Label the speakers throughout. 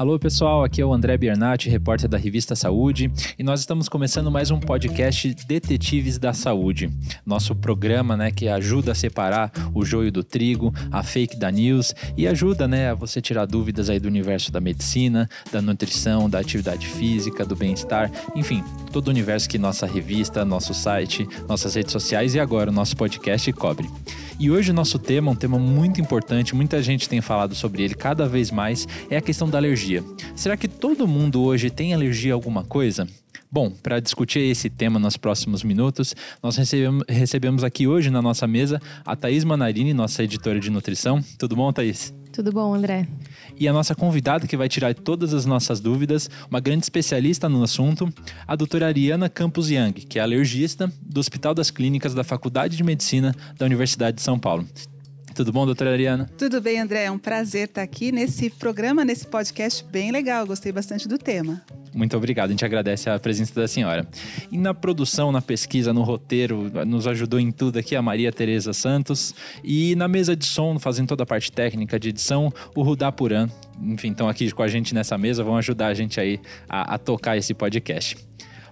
Speaker 1: Alô pessoal, aqui é o André Biernati, repórter da revista Saúde, e nós estamos começando mais um podcast Detetives da Saúde. Nosso programa, né, que ajuda a separar o joio do trigo, a fake da news e ajuda, né, a você tirar dúvidas aí do universo da medicina, da nutrição, da atividade física, do bem-estar, enfim, todo o universo que nossa revista, nosso site, nossas redes sociais e agora o nosso podcast cobre. E hoje o nosso tema, um tema muito importante, muita gente tem falado sobre ele cada vez mais, é a questão da alergia. Será que todo mundo hoje tem alergia a alguma coisa? Bom, para discutir esse tema nos próximos minutos, nós recebemos, recebemos aqui hoje na nossa mesa a Thaís Manarini, nossa editora de nutrição. Tudo bom, Thaís?
Speaker 2: Tudo bom, André?
Speaker 1: E a nossa convidada que vai tirar todas as nossas dúvidas, uma grande especialista no assunto, a doutora Ariana Campos Young, que é alergista do Hospital das Clínicas da Faculdade de Medicina da Universidade de São Paulo. Tudo bom, doutora Ariana?
Speaker 3: Tudo bem, André. É um prazer estar aqui nesse programa, nesse podcast bem legal. Gostei bastante do tema.
Speaker 1: Muito obrigado, a gente agradece a presença da senhora. E na produção, na pesquisa, no roteiro, nos ajudou em tudo aqui a Maria Tereza Santos. E na mesa de som, fazendo toda a parte técnica de edição, o Rudá Puran. Enfim, estão aqui com a gente nessa mesa, vão ajudar a gente aí a, a tocar esse podcast.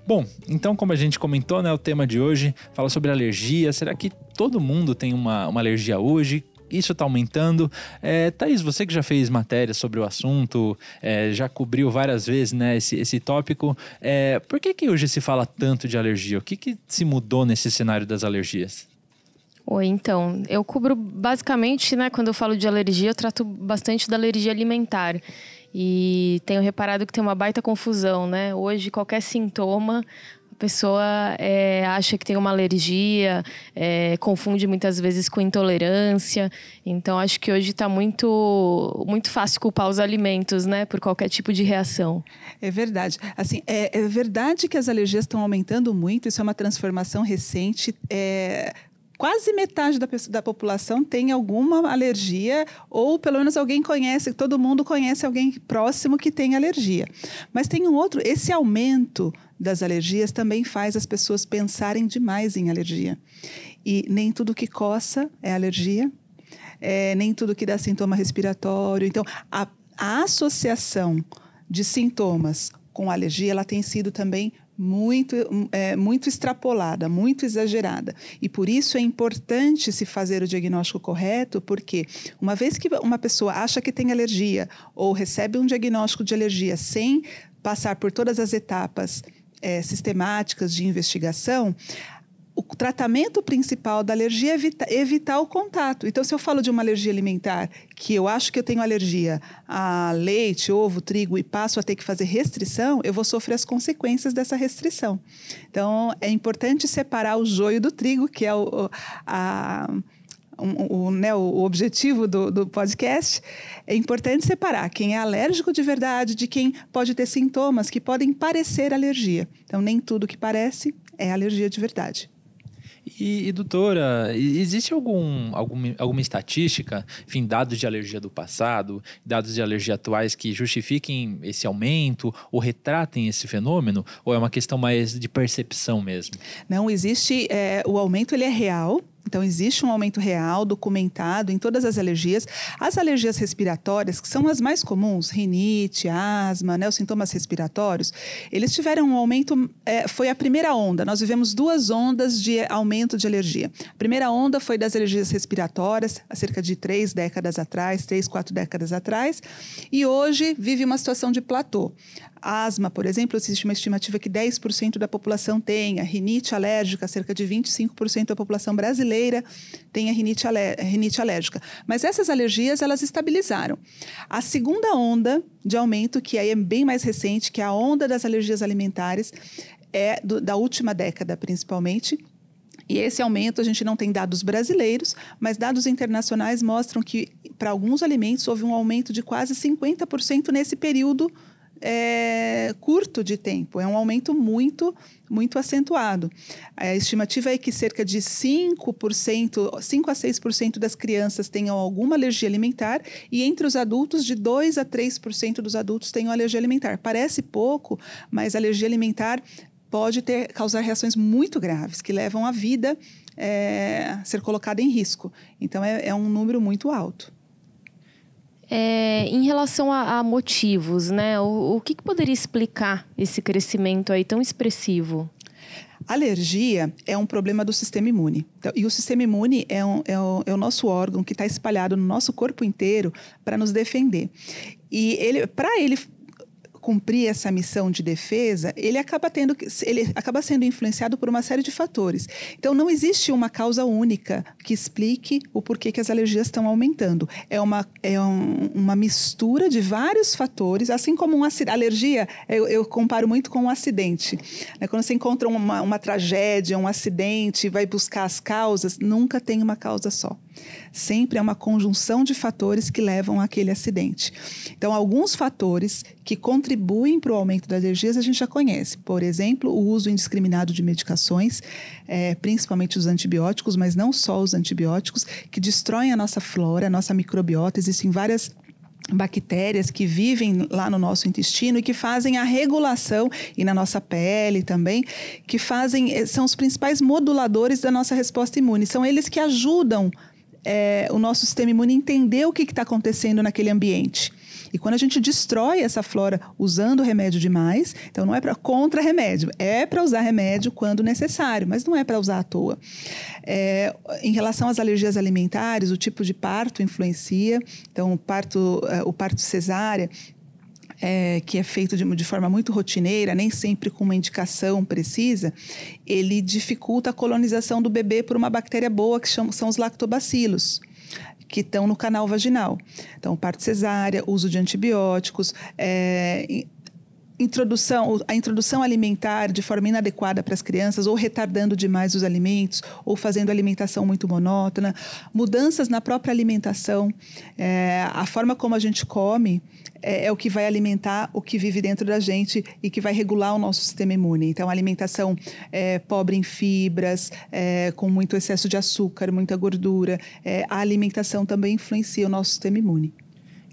Speaker 1: Bom, então como a gente comentou, né, o tema de hoje fala sobre alergia. Será que todo mundo tem uma, uma alergia hoje? isso está aumentando. É, Thaís, você que já fez matéria sobre o assunto, é, já cobriu várias vezes né, esse, esse tópico, é, por que, que hoje se fala tanto de alergia? O que, que se mudou nesse cenário das alergias?
Speaker 2: Oi, então, eu cubro basicamente, né, quando eu falo de alergia, eu trato bastante da alergia alimentar. E tenho reparado que tem uma baita confusão, né? Hoje, qualquer sintoma, pessoa é, acha que tem uma alergia, é, confunde muitas vezes com intolerância. Então, acho que hoje está muito, muito fácil culpar os alimentos, né, por qualquer tipo de reação.
Speaker 3: É verdade. Assim, é, é verdade que as alergias estão aumentando muito. Isso é uma transformação recente. É, quase metade da, da, população tem alguma alergia, ou pelo menos alguém conhece, todo mundo conhece alguém próximo que tem alergia. Mas tem um outro, esse aumento das alergias também faz as pessoas pensarem demais em alergia. E nem tudo que coça é alergia, é, nem tudo que dá sintoma respiratório. Então, a, a associação de sintomas com alergia, ela tem sido também muito, é, muito extrapolada, muito exagerada. E por isso é importante se fazer o diagnóstico correto, porque uma vez que uma pessoa acha que tem alergia ou recebe um diagnóstico de alergia sem passar por todas as etapas é, sistemáticas de investigação, o tratamento principal da alergia é evitar, evitar o contato. Então, se eu falo de uma alergia alimentar, que eu acho que eu tenho alergia a leite, ovo, trigo e passo a ter que fazer restrição, eu vou sofrer as consequências dessa restrição. Então, é importante separar o joio do trigo, que é o, a o, o, né, o objetivo do, do, podcast, é importante separar quem é alérgico de verdade de quem pode ter sintomas que podem parecer alergia. Então, nem tudo que parece é alergia de verdade.
Speaker 1: E, e, doutora, existe algum, algum, alguma estatística, enfim, dados de alergia do passado, dados de alergia atuais que justifiquem esse aumento ou retratem esse fenômeno? Ou é uma questão mais de percepção mesmo?
Speaker 3: Não, existe. É, o aumento ele é real, então, existe um aumento real, documentado em todas as alergias. As alergias respiratórias, que são as mais comuns, rinite, asma, né, os sintomas respiratórios, eles tiveram um aumento, é, foi a primeira onda. Nós vivemos duas ondas de aumento de alergia. A primeira onda foi das alergias respiratórias, há cerca de três décadas atrás, três, quatro décadas atrás, e hoje vive uma situação de platô. Asma, por exemplo, existe uma estimativa que 10% da população tenha. Rinite alérgica, cerca de 25% da população brasileira tem a rinite, rinite alérgica. Mas essas alergias, elas estabilizaram. A segunda onda de aumento, que aí é bem mais recente, que é a onda das alergias alimentares, é do, da última década, principalmente, e esse aumento a gente não tem dados brasileiros, mas dados internacionais mostram que para alguns alimentos houve um aumento de quase 50% nesse período é, curto de tempo, é um aumento muito, muito acentuado. A estimativa é que cerca de 5%, 5 a 6% das crianças tenham alguma alergia alimentar e entre os adultos, de 2 a 3% dos adultos tenham alergia alimentar. Parece pouco, mas alergia alimentar pode ter, causar reações muito graves, que levam a vida é, a ser colocada em risco. Então, é, é um número muito alto.
Speaker 2: É, em relação a, a, motivos, né? O, o que, que poderia explicar esse crescimento aí tão expressivo?
Speaker 3: Alergia é um problema do sistema imune. Então, e o sistema imune é, um, é, o, é o nosso órgão que está espalhado no nosso corpo inteiro para nos defender. E ele, para ele cumprir essa missão de defesa, ele acaba tendo ele acaba sendo influenciado por uma série de fatores. Então não existe uma causa única que explique o porquê que as alergias estão aumentando. É uma, é um, uma mistura de vários fatores, assim como uma alergia, eu, eu comparo muito com um acidente. Né? Quando você encontra uma, uma tragédia, um acidente, vai buscar as causas, nunca tem uma causa só. Sempre é uma conjunção de fatores que levam àquele acidente. Então, alguns fatores que contribuem para o aumento das alergias a gente já conhece. Por exemplo, o uso indiscriminado de medicações, é, principalmente os antibióticos, mas não só os antibióticos, que destroem a nossa flora, a nossa microbiota. Existem várias bactérias que vivem lá no nosso intestino e que fazem a regulação e na nossa pele também, que fazem eh, são os principais moduladores da nossa resposta imune. São eles que ajudam é, o nosso sistema imune entender o que está acontecendo naquele ambiente. E quando a gente destrói essa flora usando remédio demais, então não é para contra remédio, é para usar remédio quando necessário, mas não é para usar à toa. É, em relação às alergias alimentares, o tipo de parto influencia. Então, o parto, é, o parto cesárea é, que é feito de, de, forma muito rotineira, nem sempre com uma indicação precisa, ele dificulta a colonização do bebê por uma bactéria boa que chama, são os lactobacilos que estão no canal vaginal. Então, parto cesárea, uso de antibióticos, é, introdução, a introdução alimentar de forma inadequada para as crianças, ou retardando demais os alimentos, ou fazendo alimentação muito monótona, mudanças na própria alimentação, é, a forma como a gente come é, é, o que vai alimentar o que vive dentro da gente e que vai regular o nosso sistema imune. Então, alimentação é, pobre em fibras, com muito excesso de açúcar, muita gordura, a alimentação também influencia o nosso sistema imune.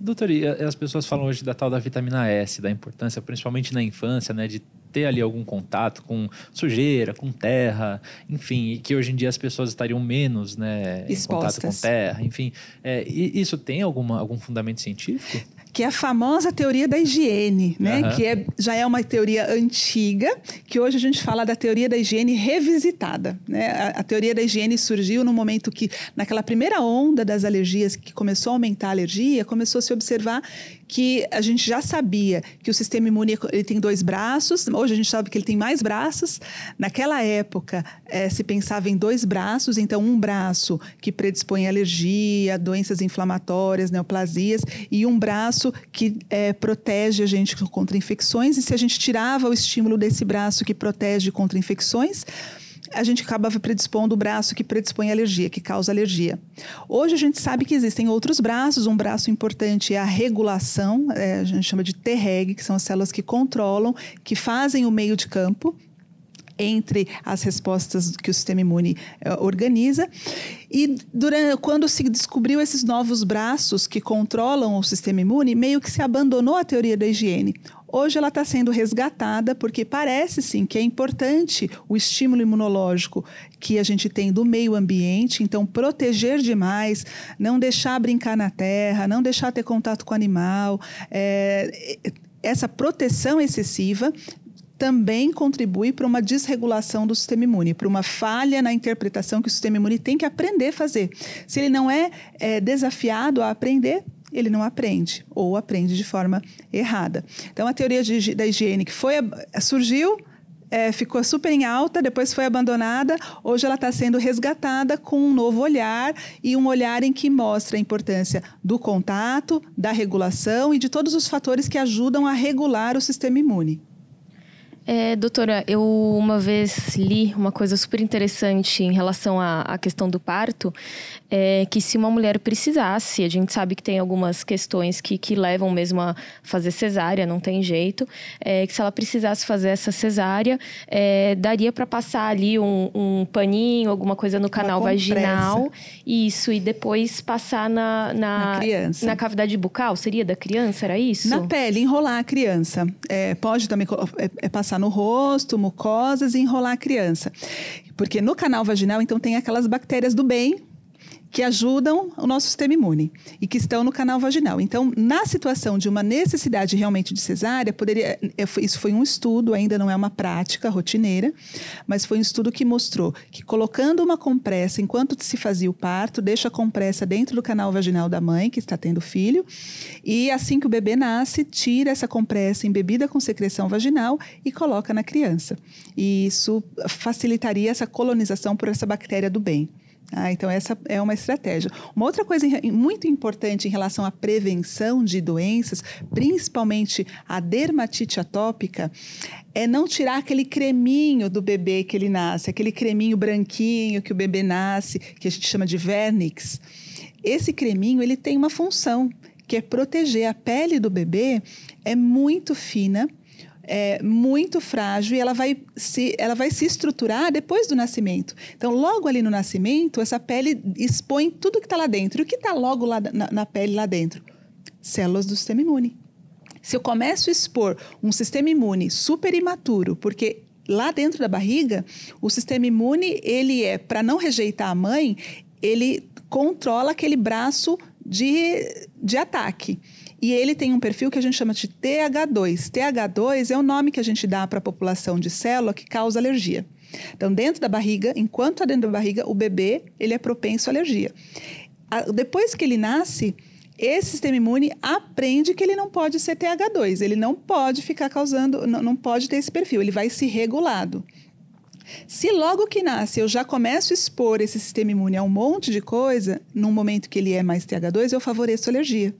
Speaker 1: Doutor, as pessoas falam hoje da tal da vitamina S, da importância, principalmente na infância, né, de ter ali algum contato com sujeira, com terra, enfim, e que hoje em dia as pessoas estariam menos, né, Expostas. em contato com terra, enfim. É, isso tem alguma, algum fundamento científico?
Speaker 3: Que é a famosa teoria da higiene, né? Uhum. Que é, já é uma teoria antiga, que hoje a gente fala da teoria da higiene revisitada. Né? A, a, teoria da higiene surgiu no momento que, naquela primeira onda das alergias, que começou a aumentar a alergia, começou a se observar que a gente já sabia que o sistema imune ele tem dois braços, hoje a gente sabe que ele tem mais braços. Naquela época, é, se pensava em dois braços, então um braço que predispõe a alergia, doenças inflamatórias, neoplasias, e um braço que é, protege a gente contra infecções. E se a gente tirava o estímulo desse braço que protege contra infecções, a gente acabava predispondo o braço que predispõe alergia, que causa alergia. Hoje a gente sabe que existem outros braços. Um braço importante é a regulação, é, a gente chama de T-reg, que são as células que controlam, que fazem o meio de campo entre as respostas que o sistema imune uh, organiza. E durante, quando se descobriu esses novos braços que controlam o sistema imune, meio que se abandonou a teoria da higiene. Hoje ela está sendo resgatada porque parece sim que é importante o estímulo imunológico que a gente tem do meio ambiente, então proteger demais, não deixar brincar na terra, não deixar ter contato com animal, é, essa proteção excessiva também contribui para uma desregulação do sistema imune, para uma falha na interpretação que o sistema imune tem que aprender a fazer. Se ele não é, é desafiado a aprender, ele não aprende ou aprende de forma errada. Então, a teoria de, da higiene que foi, surgiu, é, ficou super em alta, depois foi abandonada, hoje ela está sendo resgatada com um novo olhar e um olhar em que mostra a importância do contato, da regulação e de todos os fatores que ajudam a regular o sistema imune.
Speaker 2: É, doutora, eu uma vez li uma coisa super interessante em relação à, à questão do parto, é que se uma mulher precisasse, a gente sabe que tem algumas questões que, que levam mesmo a fazer cesárea, não tem jeito, é, que se ela precisasse fazer essa cesárea, é, daria para passar ali um, um, paninho, alguma coisa no canal vaginal, isso, e depois passar na, na, na, criança. na cavidade bucal, seria da criança, era isso?
Speaker 3: Na pele, enrolar a criança. É, pode também é, é passar passar no rosto, mucosas e enrolar a criança. Porque no canal vaginal, então, tem aquelas bactérias do bem que ajudam o nosso sistema imune e que estão no canal vaginal. Então, na situação de uma necessidade realmente de cesárea, poderia, é, isso foi um estudo, ainda não é uma prática rotineira, mas foi um estudo que mostrou que colocando uma compressa enquanto se fazia o parto, deixa a compressa dentro do canal vaginal da mãe que está tendo filho, e assim que o bebê nasce, tira essa compressa embebida com secreção vaginal e coloca na criança. E isso facilitaria essa colonização por essa bactéria do bem. Ah, então, essa é uma estratégia. Uma outra coisa muito importante em relação à prevenção de doenças, principalmente a dermatite atópica, é não tirar aquele creminho do bebê que ele nasce, aquele creminho branquinho que o bebê nasce, que a gente chama de vernix. Esse creminho ele tem uma função, que é proteger a pele do bebê, é muito fina é, muito frágil e ela vai, se, ela vai se estruturar depois do nascimento. Então, logo ali no nascimento, essa pele expõe tudo que está lá dentro. E o que está logo lá na, na pele lá dentro? Células do sistema imune. Se eu começo a expor um sistema imune super imaturo, porque lá dentro da barriga, o sistema imune, ele é, para não rejeitar a mãe, ele controla aquele braço de, de ataque. E ele tem um perfil que a gente chama de TH2. TH2 é o nome que a gente dá para a população de célula que causa alergia. Então, dentro da barriga, enquanto está dentro da barriga, o bebê ele é propenso à alergia. Depois que ele nasce, esse sistema imune aprende que ele não pode ser TH2, ele não pode ficar causando, não, não pode ter esse perfil, ele vai se regulado. Se logo que nasce eu já começo a expor esse sistema imune a um monte de coisa, num momento que ele é mais TH2, eu favoreço a alergia.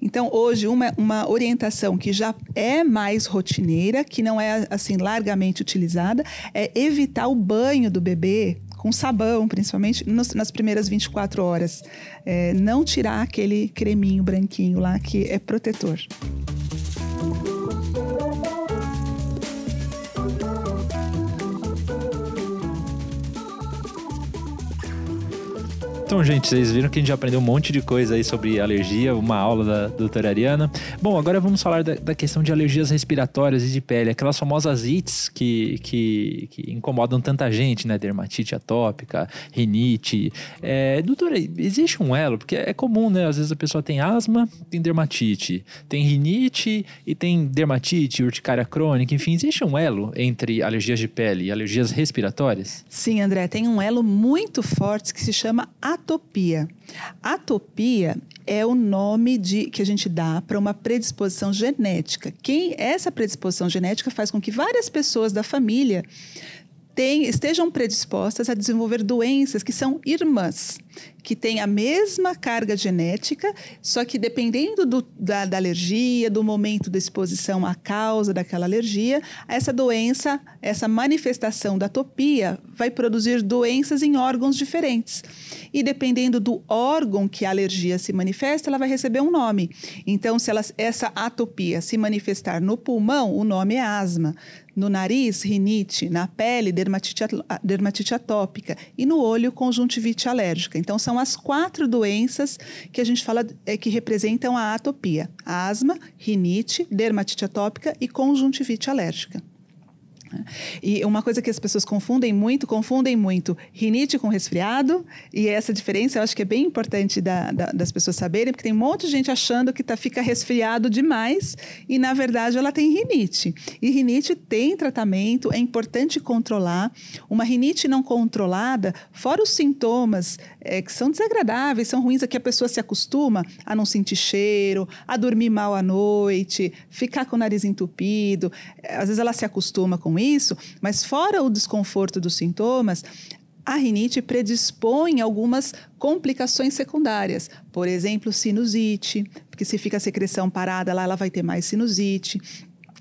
Speaker 3: Então, hoje, uma, uma orientação que já é mais rotineira, que não é assim largamente utilizada, é evitar o banho do bebê com sabão, principalmente nos, nas primeiras 24 horas. É, não tirar aquele creminho branquinho lá que é protetor.
Speaker 1: Então, gente, vocês viram que a gente já aprendeu um monte de coisa aí sobre alergia, uma aula da doutora Ariana. Bom, agora vamos falar da, da questão de alergias respiratórias e de pele, aquelas famosas ites que, que, que incomodam tanta gente, né? Dermatite atópica, rinite. É, doutora, existe um elo? Porque é comum, né? Às vezes a pessoa tem asma, tem dermatite, tem rinite e tem dermatite, urticária crônica, enfim, existe um elo entre alergias de pele e alergias respiratórias?
Speaker 3: Sim, André, tem um elo muito forte que se chama atopia. Atopia é o nome de, que a gente dá para uma predisposição genética. Quem essa predisposição genética faz com que várias pessoas da família tem, estejam predispostas a desenvolver doenças que são irmãs, que têm a mesma carga genética, só que dependendo do, da, da, alergia, do momento da exposição à causa daquela alergia, essa doença, essa manifestação da atopia vai produzir doenças em órgãos diferentes. E dependendo do órgão que a alergia se manifesta, ela vai receber um nome. Então, se ela, essa atopia se manifestar no pulmão, o nome é asma no nariz, rinite, na pele, dermatite, dermatite atópica e no olho, conjuntivite alérgica. Então, são as quatro doenças que a gente fala é, que representam a atopia: asma, rinite, dermatite atópica e conjuntivite alérgica. E uma coisa que as pessoas confundem muito, confundem muito rinite com resfriado, e essa diferença eu acho que é bem importante da, da, das pessoas saberem, porque tem um monte de gente achando que tá, fica resfriado demais, e na verdade ela tem rinite. E rinite tem tratamento, é importante controlar. Uma rinite não controlada, fora os sintomas é, que são desagradáveis, são ruins, é que a pessoa se acostuma a não sentir cheiro, a dormir mal à noite, ficar com o nariz entupido, às vezes ela se acostuma com isso, mas fora o desconforto dos sintomas, a rinite predispõe algumas complicações secundárias. Por exemplo, sinusite, porque se fica a secreção parada lá, ela vai ter mais sinusite.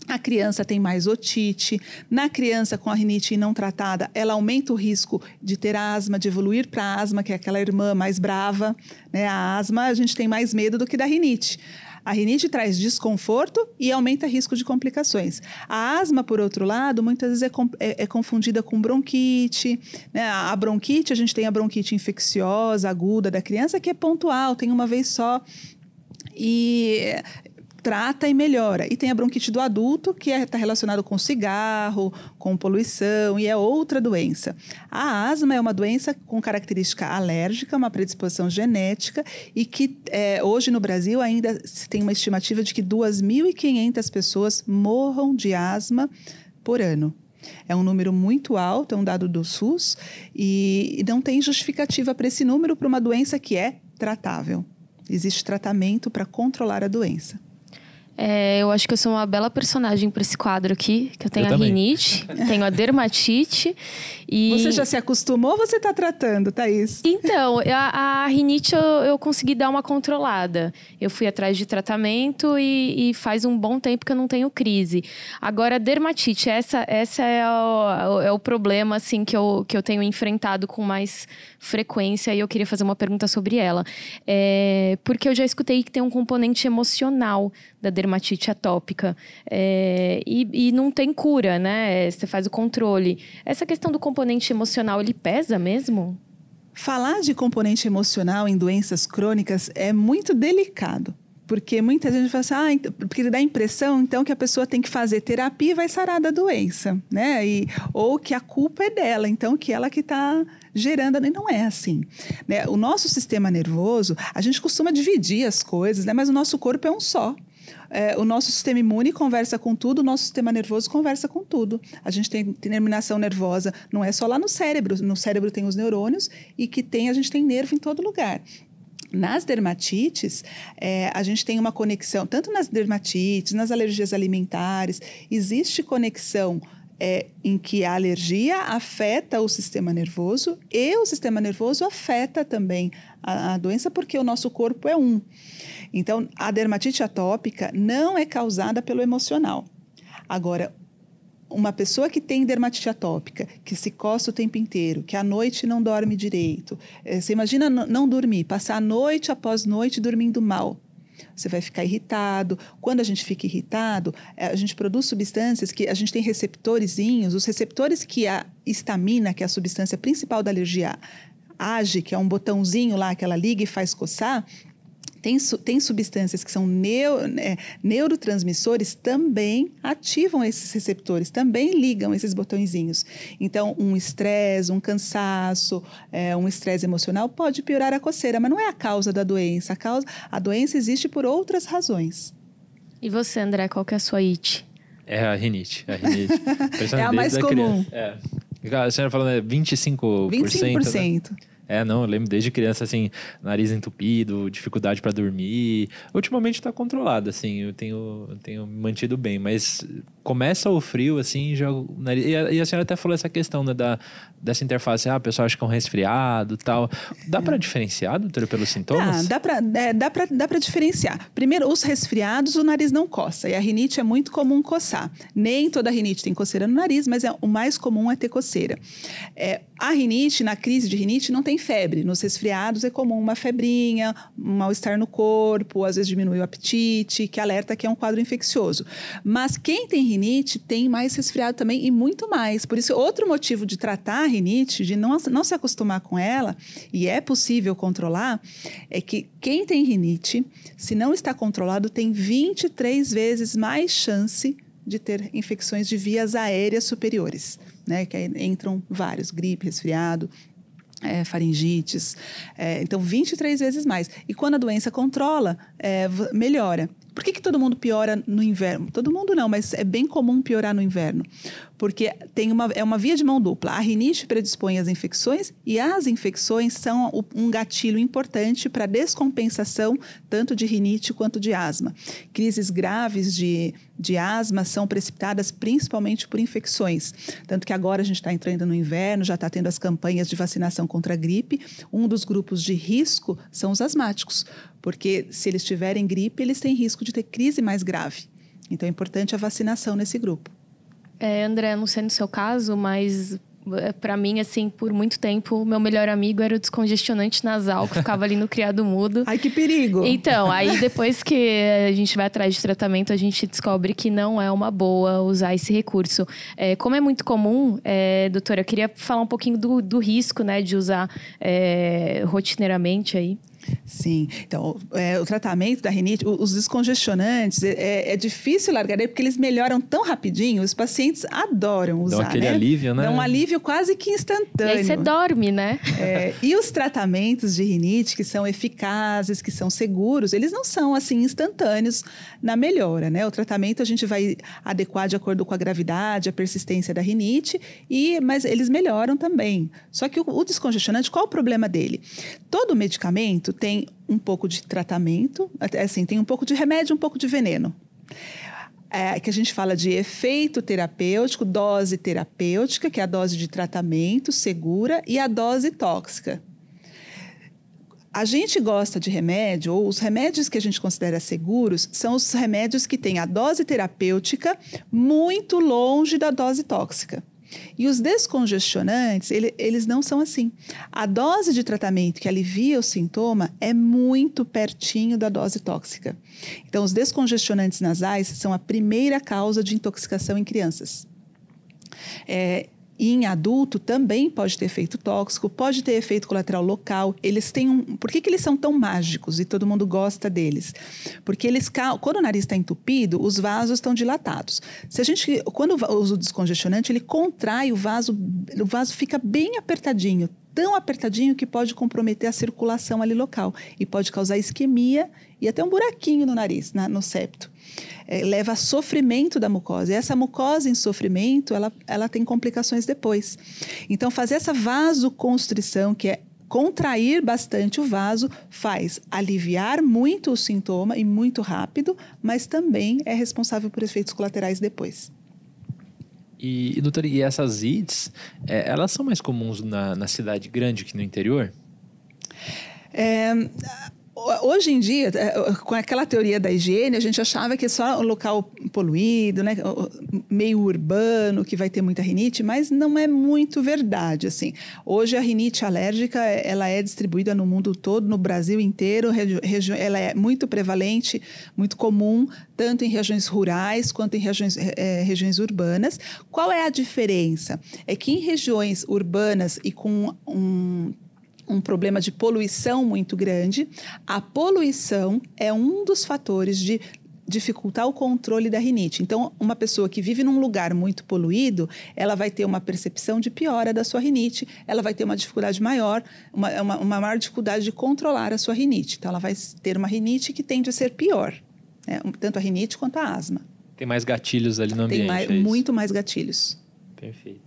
Speaker 3: A criança tem mais otite. Na criança com a rinite não tratada, ela aumenta o risco de ter asma, de evoluir para asma, que é aquela irmã mais brava. Né? A asma, a gente tem mais medo do que da rinite. A rinite traz desconforto e aumenta risco de complicações. A asma, por outro lado, muitas vezes é, é, é confundida com bronquite. Né? A bronquite, a gente tem a bronquite infecciosa, aguda da criança, que é pontual, tem uma vez só. E trata e melhora. E tem a bronquite do adulto, que está é, tá relacionado com cigarro, com poluição, e é outra doença. A asma é uma doença com característica alérgica, uma predisposição genética, e que é, hoje no Brasil ainda se tem uma estimativa de que 2.500 pessoas morram de asma por ano. É um número muito alto, é um dado do SUS, e não tem justificativa para esse número para uma doença que é tratável. Existe tratamento para controlar a doença.
Speaker 2: É, eu acho que eu sou uma bela personagem para esse quadro aqui, que eu tenho eu a também. rinite, tenho a dermatite e...
Speaker 3: Você já se acostumou ou você está tratando, Thaís?
Speaker 2: Então, a, a rinite eu, eu, consegui dar uma controlada. Eu fui atrás de tratamento e, e, faz um bom tempo que eu não tenho crise. Agora, a dermatite, essa, essa é, o, é o problema assim, que, eu, que eu tenho enfrentado com mais frequência e eu queria fazer uma pergunta sobre ela. É, porque eu já escutei que tem um componente emocional da dermatite atópica é, e, e, não tem cura, né? Você faz o controle. Essa questão do componente emocional, ele pesa mesmo?
Speaker 3: Falar de componente emocional em doenças crônicas é muito delicado. Porque muita gente fala assim, ah, então, porque dá a impressão, então, que a pessoa tem que fazer terapia e vai sarar da doença, né? E, ou que a culpa é dela, então, que ela que está gerando, e não é assim. Né? O nosso sistema nervoso, a gente costuma dividir as coisas, né? Mas o nosso corpo é um só. É, o nosso sistema imune conversa com tudo, o nosso sistema nervoso conversa com tudo. A gente tem terminação nervosa, não é só lá no cérebro, no cérebro tem os neurônios e que tem, a gente tem nervo em todo lugar. Nas dermatites, é, a gente tem uma conexão, tanto nas dermatites, nas alergias alimentares, existe conexão é, em que a alergia afeta o sistema nervoso e o sistema nervoso afeta também a, a doença, porque o nosso corpo é um. Então, a dermatite atópica não é causada pelo emocional. Agora, uma pessoa que tem dermatite atópica, que se coça o tempo inteiro, que à noite não dorme direito, é, você imagina não dormir, passar a noite após noite dormindo mal. Você vai ficar irritado. Quando a gente fica irritado, é, a gente produz substâncias que a gente tem receptorzinhos, os receptores que a histamina, que é a substância principal da alergia, age, que é um botãozinho lá que ela liga e faz coçar, tem, tem substâncias que são neo, né, neurotransmissores, também ativam esses receptores, também ligam esses botõezinhos. Então, um estresse, um cansaço, é, um estresse emocional pode piorar a coceira, mas não é a causa da doença. A, causa, a doença existe por outras razões.
Speaker 2: E você, André, qual que é a sua IT?
Speaker 1: É a rinite. A rinite.
Speaker 3: é a mais comum.
Speaker 1: É. A senhora falando é 25%. 25%. Né? É, não, eu lembro desde criança, assim, nariz entupido, dificuldade para dormir. Ultimamente tá controlado, assim, eu tenho, eu tenho mantido bem, mas começa o frio, assim, já. E a, e a senhora até falou essa questão né, da, dessa interface, ah, a pessoa acha que é um resfriado tal. Dá para diferenciar, doutora, pelos sintomas?
Speaker 3: Dá, dá para é, dá pra, dá diferenciar. Primeiro, os resfriados, o nariz não coça. E a rinite é muito comum coçar. Nem toda rinite tem coceira no nariz, mas é, o mais comum é ter coceira. É, a rinite, na crise de rinite, não tem febre. Nos resfriados é comum uma febrinha, um mal-estar no corpo, às vezes diminui o apetite, que alerta que é um quadro infeccioso. Mas quem tem rinite, rinite tem mais resfriado também e muito mais. Por isso, outro motivo de tratar a rinite, de não, não se acostumar com ela, e é possível controlar, é que quem tem rinite, se não está controlado, tem 23 vezes mais chance de ter infecções de vias aéreas superiores, né? Que entram vários, gripe, resfriado, é, faringites. É, então, 23 vezes mais. E quando a doença controla, é, melhora. Por que, que todo mundo piora no inverno? Todo mundo não, mas é bem comum piorar no inverno porque tem uma, é uma via de mão dupla. A rinite predispõe às infecções e as infecções são um gatilho importante para descompensação tanto de rinite quanto de asma. Crises graves de, de asma são precipitadas principalmente por infecções. Tanto que agora a gente está entrando no inverno, já está tendo as campanhas de vacinação contra a gripe. Um dos grupos de risco são os asmáticos, porque se eles tiverem gripe, eles têm risco de ter crise mais grave. Então é importante a vacinação nesse grupo.
Speaker 2: É, André, não sei no seu caso, mas é, para mim, assim, por muito tempo, o meu melhor amigo era o descongestionante nasal, que ficava ali no criado mudo.
Speaker 3: Ai, que perigo!
Speaker 2: Então, aí depois que a gente vai atrás de tratamento, a gente descobre que não é uma boa usar esse recurso. É, como é muito comum, é, doutora, eu queria falar um pouquinho do, do risco, né, de usar é, rotineiramente aí.
Speaker 3: Sim. Então, é, o tratamento da rinite, os descongestionantes, é, é, é difícil largar porque eles melhoram tão rapidinho, os pacientes adoram usar.
Speaker 1: Dá aquele
Speaker 3: né?
Speaker 1: alívio, né?
Speaker 3: Dá um alívio quase que instantâneo.
Speaker 2: E aí você dorme, né?
Speaker 3: É, e os tratamentos de rinite, que são eficazes, que são seguros, eles não são assim instantâneos na melhora, né? O tratamento a gente vai adequar de acordo com a gravidade, a persistência da rinite, e, mas eles melhoram também. Só que o, o descongestionante, qual o problema dele? Todo medicamento tem um pouco de tratamento, assim, tem um pouco de remédio, um pouco de veneno. É, que a gente fala de efeito terapêutico, dose terapêutica, que é a dose de tratamento segura, e a dose tóxica. A gente gosta de remédio, ou os remédios que a gente considera seguros, são os remédios que têm a dose terapêutica muito longe da dose tóxica. E os descongestionantes, ele, eles não são assim. A dose de tratamento que alivia o sintoma é muito pertinho da dose tóxica. Então, os descongestionantes nasais são a primeira causa de intoxicação em crianças. É, e em adulto também pode ter efeito tóxico, pode ter efeito colateral local. Eles têm um. Por que, que eles são tão mágicos e todo mundo gosta deles? Porque eles, quando o nariz está entupido, os vasos estão dilatados. Se a gente, quando usa o descongestionante, ele contrai o vaso, o vaso fica bem apertadinho, tão apertadinho que pode comprometer a circulação ali local e pode causar isquemia e até um buraquinho no nariz, na, no septo é, leva a sofrimento da mucosa. E essa mucosa em sofrimento, ela, ela tem complicações depois. Então, fazer essa vasoconstrição, que é contrair bastante o vaso faz aliviar muito o sintoma e muito rápido, mas também é responsável por efeitos colaterais depois.
Speaker 1: E, doutor, e essas IDs, é, elas são mais comuns na, na cidade grande que no interior?
Speaker 3: É, Hoje em dia, é, com aquela teoria da higiene, a gente achava que é só um local poluído, né, meio urbano, que vai ter muita rinite, mas não é muito verdade, assim. Hoje a rinite alérgica, ela é distribuída no mundo todo, no Brasil inteiro, ela é muito prevalente, muito comum, tanto em regiões rurais quanto em regiões, é, regiões urbanas. Qual é a diferença? É que em regiões urbanas e com um um problema de poluição muito grande. A poluição é um dos fatores de dificultar o controle da rinite. Então, uma pessoa que vive num lugar muito poluído, ela vai ter uma percepção de piora da sua rinite, ela vai ter uma dificuldade maior, uma, uma, uma maior dificuldade de controlar a sua rinite. Então, ela vai ter uma rinite que tende a ser pior, né? tanto a rinite quanto a asma.
Speaker 1: Tem mais gatilhos ali no ambiente.
Speaker 3: Tem mais,
Speaker 1: é
Speaker 3: muito mais gatilhos.
Speaker 1: Perfeito.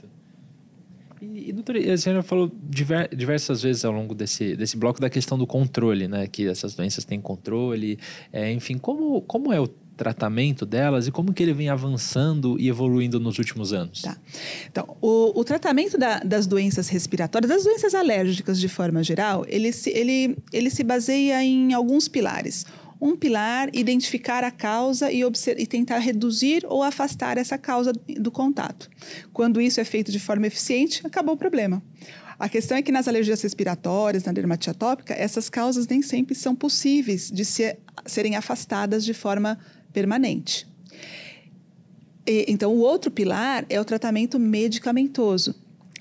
Speaker 1: E, doutora, a senhora falou diver, diversas vezes ao longo desse, desse bloco da questão do controle, né? Que essas doenças têm controle. É, enfim, como, como é o tratamento delas e como que ele vem avançando e evoluindo nos últimos anos?
Speaker 3: Tá. Então, o, o tratamento da, das doenças respiratórias, das doenças alérgicas de forma geral, ele se, ele, ele se baseia em alguns pilares. Um pilar, identificar a causa e, e, tentar reduzir ou afastar essa causa do contato. Quando isso é feito de forma eficiente, acabou o problema. A questão é que nas alergias respiratórias, na dermatite atópica, essas causas nem sempre são possíveis de ser, serem afastadas de forma permanente. E, então, o outro pilar é o tratamento medicamentoso,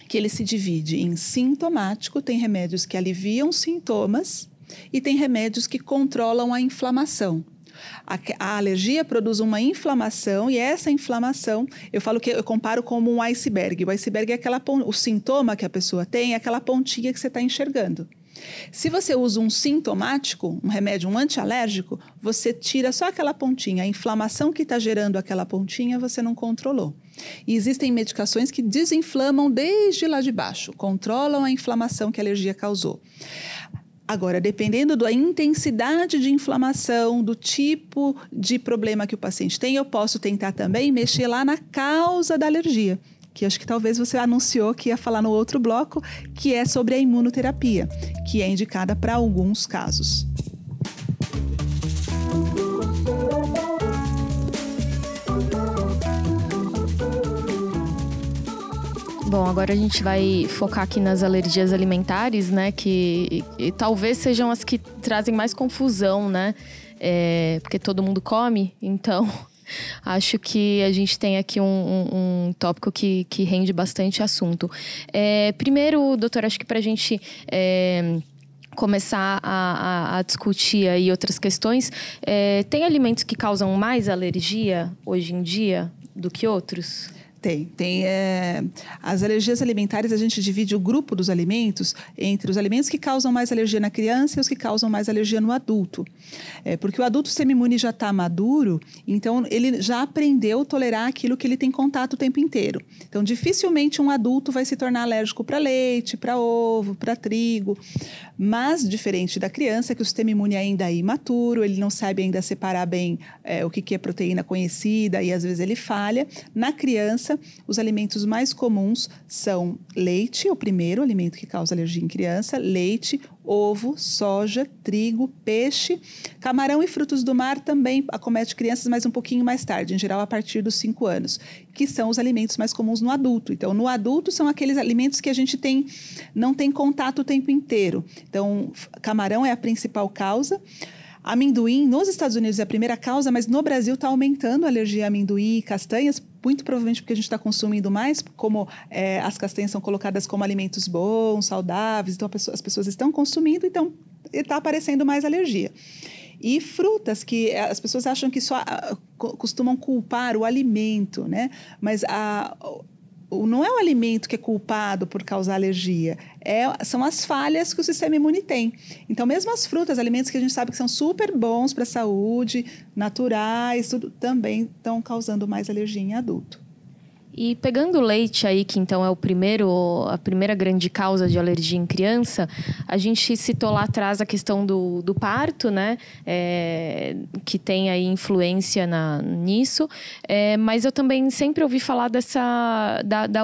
Speaker 3: que ele se divide em sintomático, tem remédios que aliviam sintomas e tem remédios que controlam a inflamação. A, a, alergia produz uma inflamação e essa inflamação, eu falo que eu comparo como um iceberg. O iceberg é aquela o sintoma que a pessoa tem, é aquela pontinha que você está enxergando. Se você usa um sintomático, um remédio, um antialérgico, você tira só aquela pontinha. A inflamação que está gerando aquela pontinha você não controlou. E existem medicações que desinflamam desde lá de baixo, controlam a inflamação que a alergia causou. Agora, dependendo da intensidade de inflamação, do tipo de problema que o paciente tem, eu posso tentar também mexer lá na causa da alergia que acho que talvez você anunciou que ia falar no outro bloco, que é sobre a imunoterapia, que é indicada para alguns casos.
Speaker 2: Bom, agora a gente vai focar aqui nas alergias alimentares, né? Que talvez sejam as que trazem mais confusão, né? É, porque todo mundo come, então acho que a gente tem aqui um, um, um tópico que, que rende bastante assunto. É, primeiro, doutor, acho que para a gente é, começar a, a, a, discutir aí outras questões, é, tem alimentos que causam mais alergia hoje em dia do que outros?
Speaker 3: Tem. Tem é, as alergias alimentares, a gente divide o grupo dos alimentos entre os alimentos que causam mais alergia na criança e os que causam mais alergia no adulto. É, porque o adulto semi-imune já está maduro, então ele já aprendeu a tolerar aquilo que ele tem contato o tempo inteiro. Então, dificilmente um adulto vai se tornar alérgico para leite, para ovo, para trigo. Mas, diferente da criança, que o sistema imune ainda é imaturo, ele não sabe ainda separar bem é, o que, que é proteína conhecida e às vezes ele falha. Na criança, criança, os alimentos mais comuns são leite, o primeiro alimento que causa alergia em criança, leite, ovo, soja, trigo, peixe, camarão e frutos do mar também acomete crianças, mas um pouquinho mais tarde, em geral a partir dos 5 anos, que são os alimentos mais comuns no adulto. Então, no adulto são aqueles alimentos que a gente tem não tem contato o tempo inteiro. Então, camarão é a principal causa. Amendoim, nos Estados Unidos é a primeira causa, mas no Brasil está aumentando a alergia a amendoim e castanhas, muito provavelmente porque a gente está consumindo mais, como é, as castanhas são colocadas como alimentos bons, saudáveis, então pessoa, as pessoas estão consumindo, então está aparecendo mais alergia. E frutas, que as pessoas acham que só costumam culpar o alimento, né? Mas a, não é o alimento que é culpado por causar alergia, é, são as falhas que o sistema imune tem. Então, mesmo as frutas, alimentos que a gente sabe que são super bons para a saúde, naturais, tudo, também estão causando mais alergia em adulto.
Speaker 2: E pegando o leite aí, que então é o primeiro, a primeira grande causa de alergia em criança, a gente citou lá atrás a questão do, do parto, né? É, que tem aí influência na, nisso. É, mas eu também sempre ouvi falar dessa. Da, da,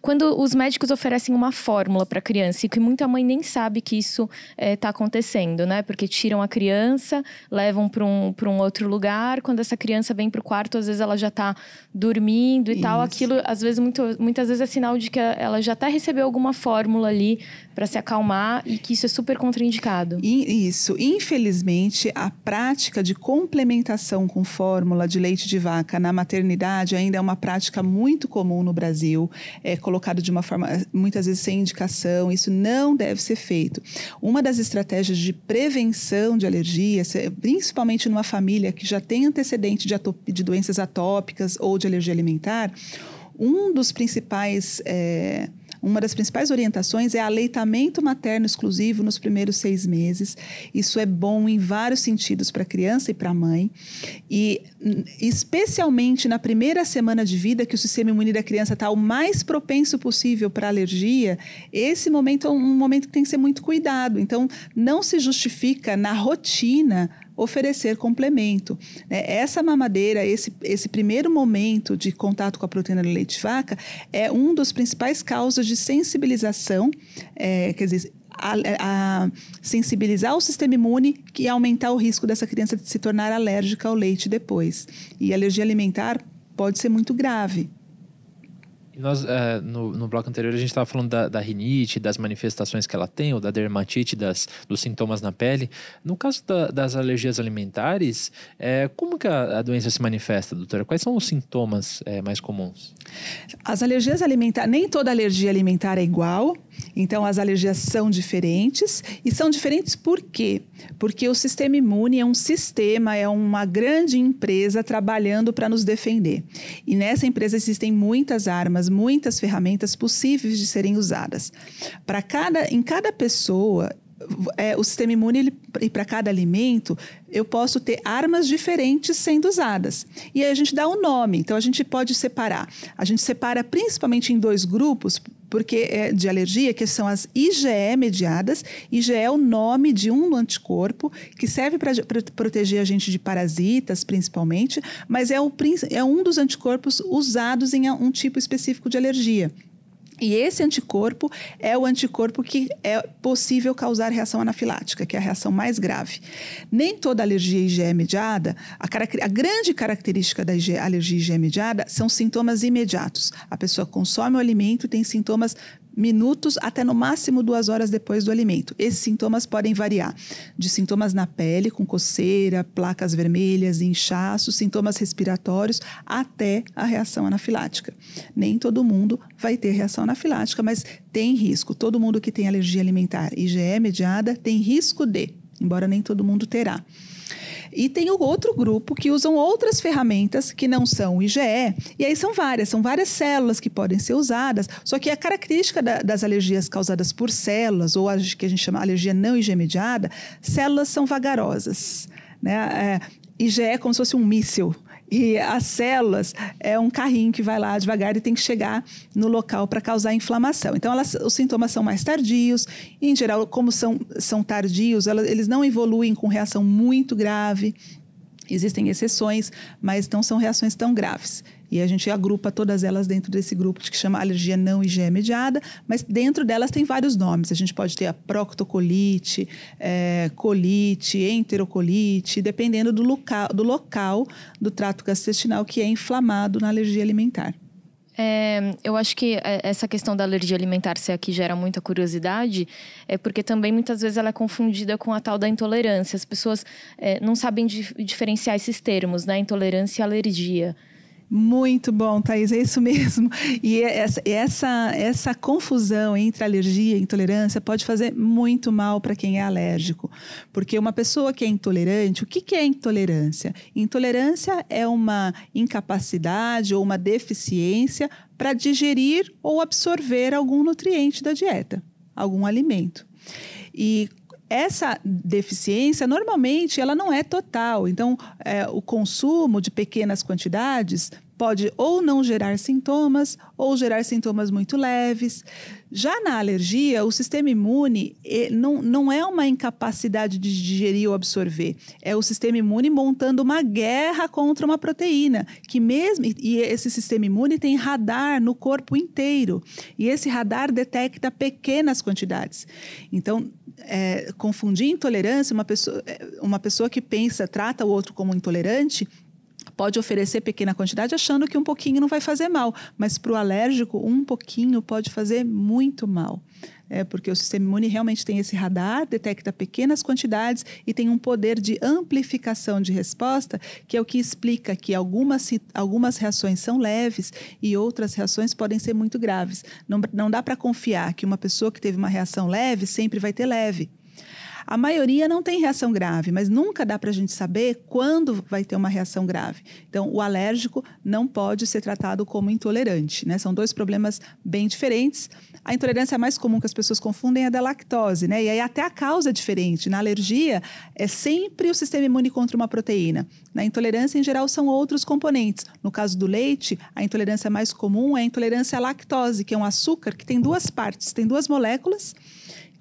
Speaker 2: quando os médicos oferecem uma fórmula para a criança e que muita mãe nem sabe que isso está é, tá acontecendo, né? Porque tiram a criança, levam para um, um outro lugar. Quando essa criança vem para o quarto, às vezes ela já está dormindo e isso. tal aquilo, às vezes, muito, muitas vezes é sinal de que ela já até recebeu alguma fórmula ali para se acalmar e que isso é super contraindicado.
Speaker 3: Isso. Infelizmente, a prática de complementação com fórmula de leite de vaca na maternidade ainda é uma prática muito comum no Brasil. É colocado de uma forma, muitas vezes, sem indicação. Isso não deve ser feito. Uma das estratégias de prevenção de alergias, principalmente numa família que já tem antecedente de, de doenças atópicas ou de alergia alimentar, um dos principais. É, uma das principais orientações é aleitamento materno exclusivo nos primeiros seis meses. Isso é bom em vários sentidos para a criança e para a mãe. E especialmente na primeira semana de vida, que o sistema imune da criança está o mais propenso possível para alergia, esse momento é um momento que tem que ser muito cuidado. Então, não se justifica na rotina oferecer complemento. Né? Essa mamadeira, esse, esse primeiro momento de contato com a proteína do leite de vaca, é um dos principais causas de sensibilização, é, quer dizer, a, a, sensibilizar o sistema imune e aumentar o risco dessa criança de se tornar alérgica ao leite depois. E alergia alimentar pode ser muito grave.
Speaker 1: Nós, é, no, no bloco anterior, a gente estava falando da, da, rinite, das manifestações que ela tem, ou da dermatite, das, dos sintomas na pele. No caso da, das alergias alimentares, é, como que a, a, doença se manifesta, doutora? Quais são os sintomas é, mais comuns?
Speaker 3: As alergias alimentares, nem toda alergia alimentar é igual, então as alergias são diferentes. E são diferentes por quê? Porque o sistema imune é um sistema, é uma grande empresa trabalhando para nos defender. E nessa empresa existem muitas armas muitas ferramentas possíveis de serem usadas. Para cada, em cada pessoa, é, o sistema imune ele, e para cada alimento eu posso ter armas diferentes sendo usadas. E aí a gente dá um nome então a gente pode separar. A gente separa principalmente em dois grupos porque é de alergia que são as IgE mediadas. IgE é o nome de um anticorpo que serve para proteger a gente de parasitas principalmente mas é, o, é um dos anticorpos usados em um tipo específico de alergia e esse anticorpo é o anticorpo que é possível causar reação anafilática, que é a reação mais grave. Nem toda alergia IgE mediada, a, a grande característica da alergia IgE mediada são sintomas imediatos. A pessoa consome o alimento e tem sintomas minutos até no máximo duas horas depois do alimento. Esses sintomas podem variar de sintomas na pele, com coceira, placas vermelhas, inchaço, sintomas respiratórios, até a reação anafilática. Nem todo mundo vai ter reação anafilática, mas tem risco. Todo mundo que tem alergia alimentar IgE mediada tem risco de, embora nem todo mundo terá. E tem o outro grupo que usam outras ferramentas que não são o IgE. E aí são várias, são várias células que podem ser usadas. Só que a característica da, das alergias causadas por células, ou a que a gente chama alergia não IgE mediada, células são vagarosas. Né? É, IgE é como se fosse um míssil. E as células é um carrinho que vai lá devagar e tem que chegar no local para causar inflamação. Então, elas, os sintomas são mais tardios. Em geral, como são, são tardios, elas, eles não evoluem com reação muito grave. Existem exceções, mas não são reações tão graves. E a gente agrupa todas elas dentro desse grupo que chama alergia não IgE mediada, mas dentro delas tem vários nomes. A gente pode ter a proctocolite, é, colite, enterocolite, dependendo do local, do local do trato gastrointestinal que é inflamado na alergia alimentar.
Speaker 2: É, eu acho que é, essa questão da alergia alimentar ser aqui gera muita curiosidade, é porque também muitas vezes ela é confundida com a tal da intolerância. As pessoas é, não sabem diferenciar esses termos, né? Intolerância e alergia.
Speaker 3: Muito bom, Thaís, é isso mesmo. E essa, essa, essa confusão entre alergia e intolerância pode fazer muito mal para quem é alérgico. Porque uma pessoa que é intolerante, o que, que é intolerância? Intolerância é uma incapacidade ou uma deficiência para digerir ou absorver algum nutriente da dieta, algum alimento. E essa deficiência normalmente ela não é total. Então, é, o consumo de pequenas quantidades pode ou não gerar sintomas ou gerar sintomas muito leves. Já na alergia, o sistema imune não, não é uma incapacidade de digerir ou absorver, é o sistema imune montando uma guerra contra uma proteína, que mesmo e esse sistema imune tem radar no corpo inteiro, e esse radar detecta pequenas quantidades. Então, é, confundir intolerância, uma pessoa, é, uma pessoa que pensa, trata o outro como intolerante, pode oferecer pequena quantidade achando que um pouquinho não vai fazer mal, mas para o alérgico, um pouquinho pode fazer muito mal. É porque o sistema imune realmente tem esse radar, detecta pequenas quantidades e tem um poder de amplificação de resposta, que é o que explica que algumas, algumas reações são leves e outras reações podem ser muito graves. Não, não dá para confiar que uma pessoa que teve uma reação leve sempre vai ter leve. A maioria não tem reação grave, mas nunca dá para a gente saber quando vai ter uma reação grave. Então, o alérgico não pode ser tratado como intolerante, né? São dois problemas bem diferentes. A intolerância mais comum que as pessoas confundem é a da lactose, né? E aí até a causa é diferente. Na alergia, é sempre o sistema imune contra uma proteína. Na intolerância, em geral, são outros componentes. No caso do leite, a intolerância mais comum é a intolerância à lactose, que é um açúcar que tem duas partes, tem duas moléculas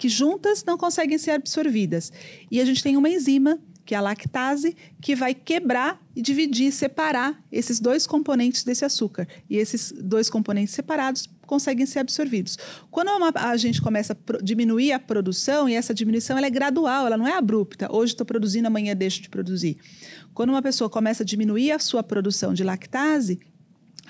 Speaker 3: que juntas não conseguem ser absorvidas. E a gente tem uma enzima, que é a lactase, que vai quebrar e dividir, separar esses dois componentes desse açúcar. E esses dois componentes separados conseguem ser absorvidos. Quando uma, a gente começa a diminuir a produção, e essa diminuição ela é gradual, ela não é abrupta. Hoje estou produzindo, amanhã deixo de produzir. Quando uma pessoa começa a diminuir a sua produção de lactase,